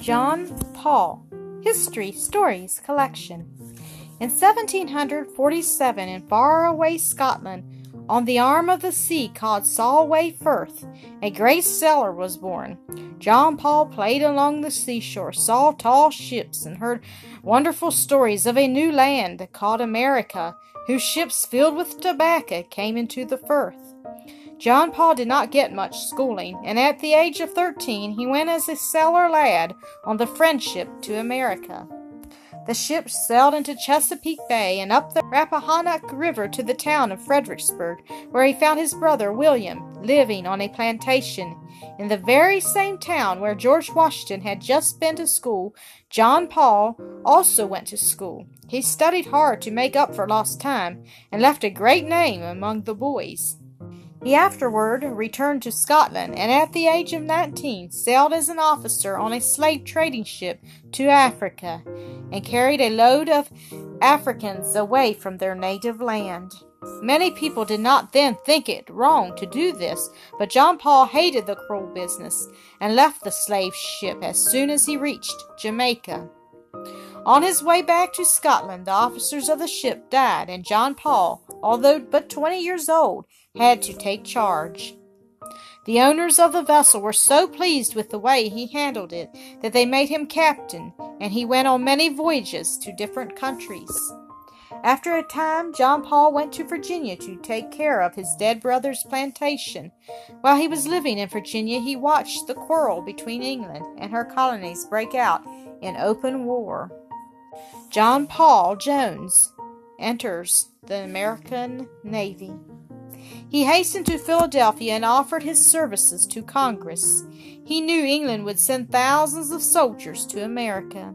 John Paul History Stories Collection. In 1747, in faraway Scotland, on the arm of the sea called Solway Firth, a great sailor was born. John Paul played along the seashore, saw tall ships, and heard wonderful stories of a new land called America, whose ships filled with tobacco came into the Firth. John Paul did not get much schooling, and at the age of thirteen he went as a sailor lad on the Friendship to America. The ship sailed into Chesapeake Bay and up the Rappahannock River to the town of Fredericksburg, where he found his brother William living on a plantation. In the very same town where George Washington had just been to school, John Paul also went to school. He studied hard to make up for lost time and left a great name among the boys. He afterward returned to Scotland and at the age of 19 sailed as an officer on a slave trading ship to Africa and carried a load of Africans away from their native land. Many people did not then think it wrong to do this, but John Paul hated the cruel business and left the slave ship as soon as he reached Jamaica. On his way back to Scotland, the officers of the ship died, and John Paul, although but twenty years old, had to take charge. The owners of the vessel were so pleased with the way he handled it that they made him captain, and he went on many voyages to different countries. After a time, John Paul went to Virginia to take care of his dead brother's plantation. While he was living in Virginia, he watched the quarrel between England and her colonies break out in open war. John Paul Jones enters the American Navy. He hastened to Philadelphia and offered his services to Congress. He knew England would send thousands of soldiers to America,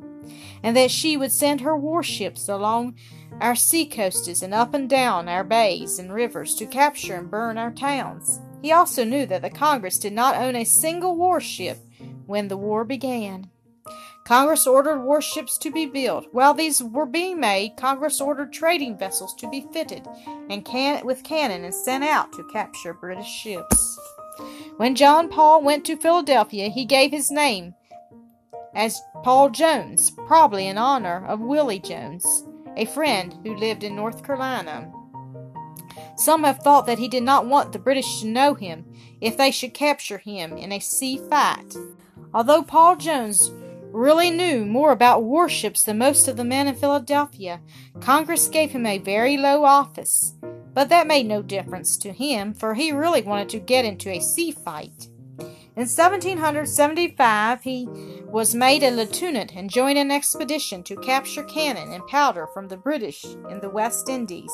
and that she would send her warships along our seacoasts and up and down our bays and rivers to capture and burn our towns. He also knew that the Congress did not own a single warship when the war began. Congress ordered warships to be built. While these were being made, Congress ordered trading vessels to be fitted and can- with cannon and sent out to capture British ships. When John Paul went to Philadelphia, he gave his name as Paul Jones, probably in honor of Willie Jones, a friend who lived in North Carolina. Some have thought that he did not want the British to know him if they should capture him in a sea fight. Although Paul Jones really knew more about warships than most of the men in Philadelphia, Congress gave him a very low office. But that made no difference to him, for he really wanted to get into a sea fight. In 1775, he was made a lieutenant and joined an expedition to capture cannon and powder from the British in the West Indies.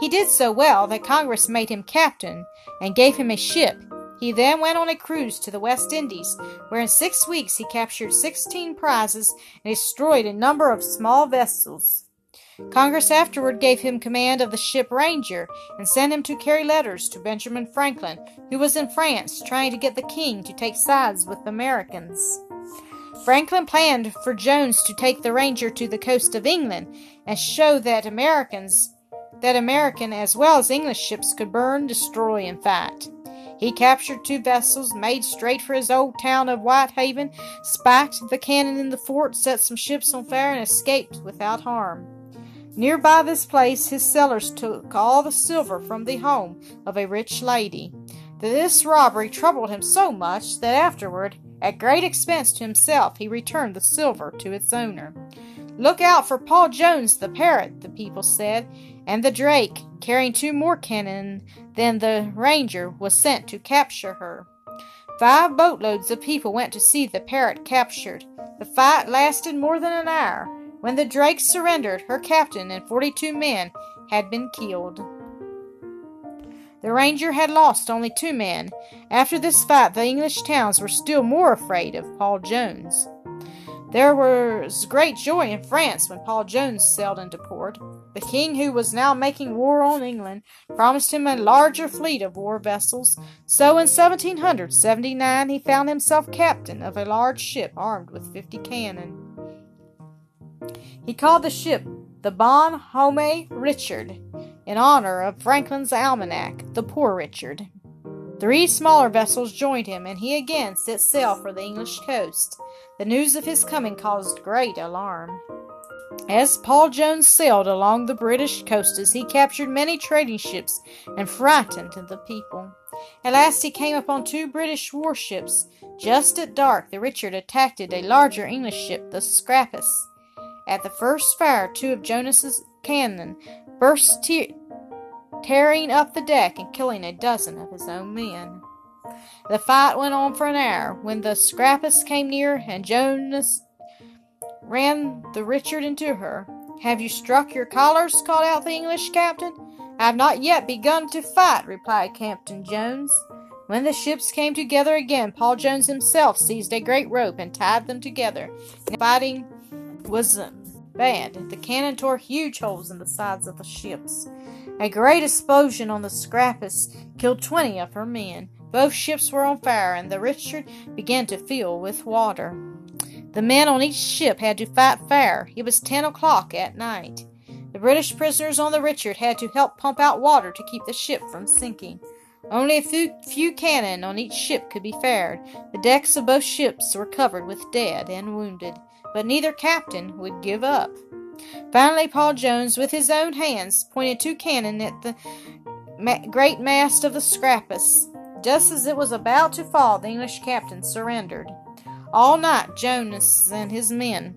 He did so well that Congress made him captain and gave him a ship. He then went on a cruise to the West Indies, where in six weeks he captured 16 prizes and destroyed a number of small vessels. Congress afterward gave him command of the ship Ranger and sent him to carry letters to Benjamin Franklin, who was in France trying to get the king to take sides with the Americans. Franklin planned for Jones to take the Ranger to the coast of England and show that Americans that American as well as English ships could burn, destroy, and fight. He captured two vessels, made straight for his old town of Whitehaven, spiked the cannon in the fort, set some ships on fire, and escaped without harm. Near by this place, his sailors took all the silver from the home of a rich lady. This robbery troubled him so much that afterward, at great expense to himself, he returned the silver to its owner. Look out for Paul Jones the parrot, the people said, and the Drake, carrying two more cannon than the Ranger, was sent to capture her. Five boatloads of people went to see the parrot captured. The fight lasted more than an hour. When the Drake surrendered, her captain and forty two men had been killed. The Ranger had lost only two men. After this fight, the English towns were still more afraid of Paul Jones. There was great joy in France when Paul Jones sailed into port. The king, who was now making war on England, promised him a larger fleet of war vessels. So in 1779 he found himself captain of a large ship armed with fifty cannon. He called the ship the Bon Homme Richard, in honor of Franklin's almanac, the Poor Richard. Three smaller vessels joined him, and he again set sail for the English coast. The news of his coming caused great alarm. As Paul Jones sailed along the British coasts, he captured many trading ships and frightened the people. At last he came upon two British warships. Just at dark, the Richard attacked a larger English ship, the Serapis. At the first fire, two of Jones's cannon burst, te- tearing up the deck and killing a dozen of his own men. The fight went on for an hour. When the Serapis came near and Jones ran the Richard into her. Have you struck your collars? called out the English captain. I have not yet begun to fight, replied Captain Jones. When the ships came together again, Paul Jones himself seized a great rope and tied them together. The fighting was bad. The cannon tore huge holes in the sides of the ships. A great explosion on the Serapis killed twenty of her men. Both ships were on fire, and the Richard began to fill with water. The men on each ship had to fight fair. It was ten o'clock at night. The British prisoners on the Richard had to help pump out water to keep the ship from sinking. Only a few, few cannon on each ship could be fired. The decks of both ships were covered with dead and wounded, but neither captain would give up. Finally, Paul Jones, with his own hands, pointed two cannon at the great mast of the Serapis. Just as it was about to fall, the English captain surrendered. All night, Jones and his men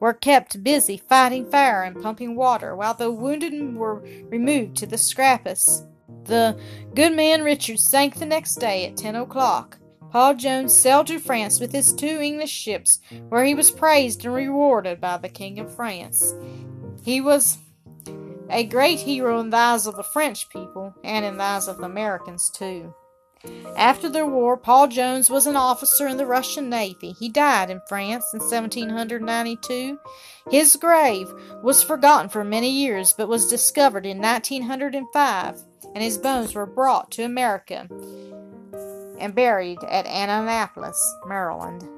were kept busy fighting fire and pumping water, while the wounded were removed to the Serapis. The good man Richard sank the next day at ten o'clock. Paul Jones sailed to France with his two English ships, where he was praised and rewarded by the King of France. He was a great hero in the eyes of the French people and in the eyes of the Americans, too. After the war, Paul Jones was an officer in the Russian Navy. He died in France in 1792. His grave was forgotten for many years, but was discovered in 1905, and his bones were brought to America and buried at Annapolis, Maryland.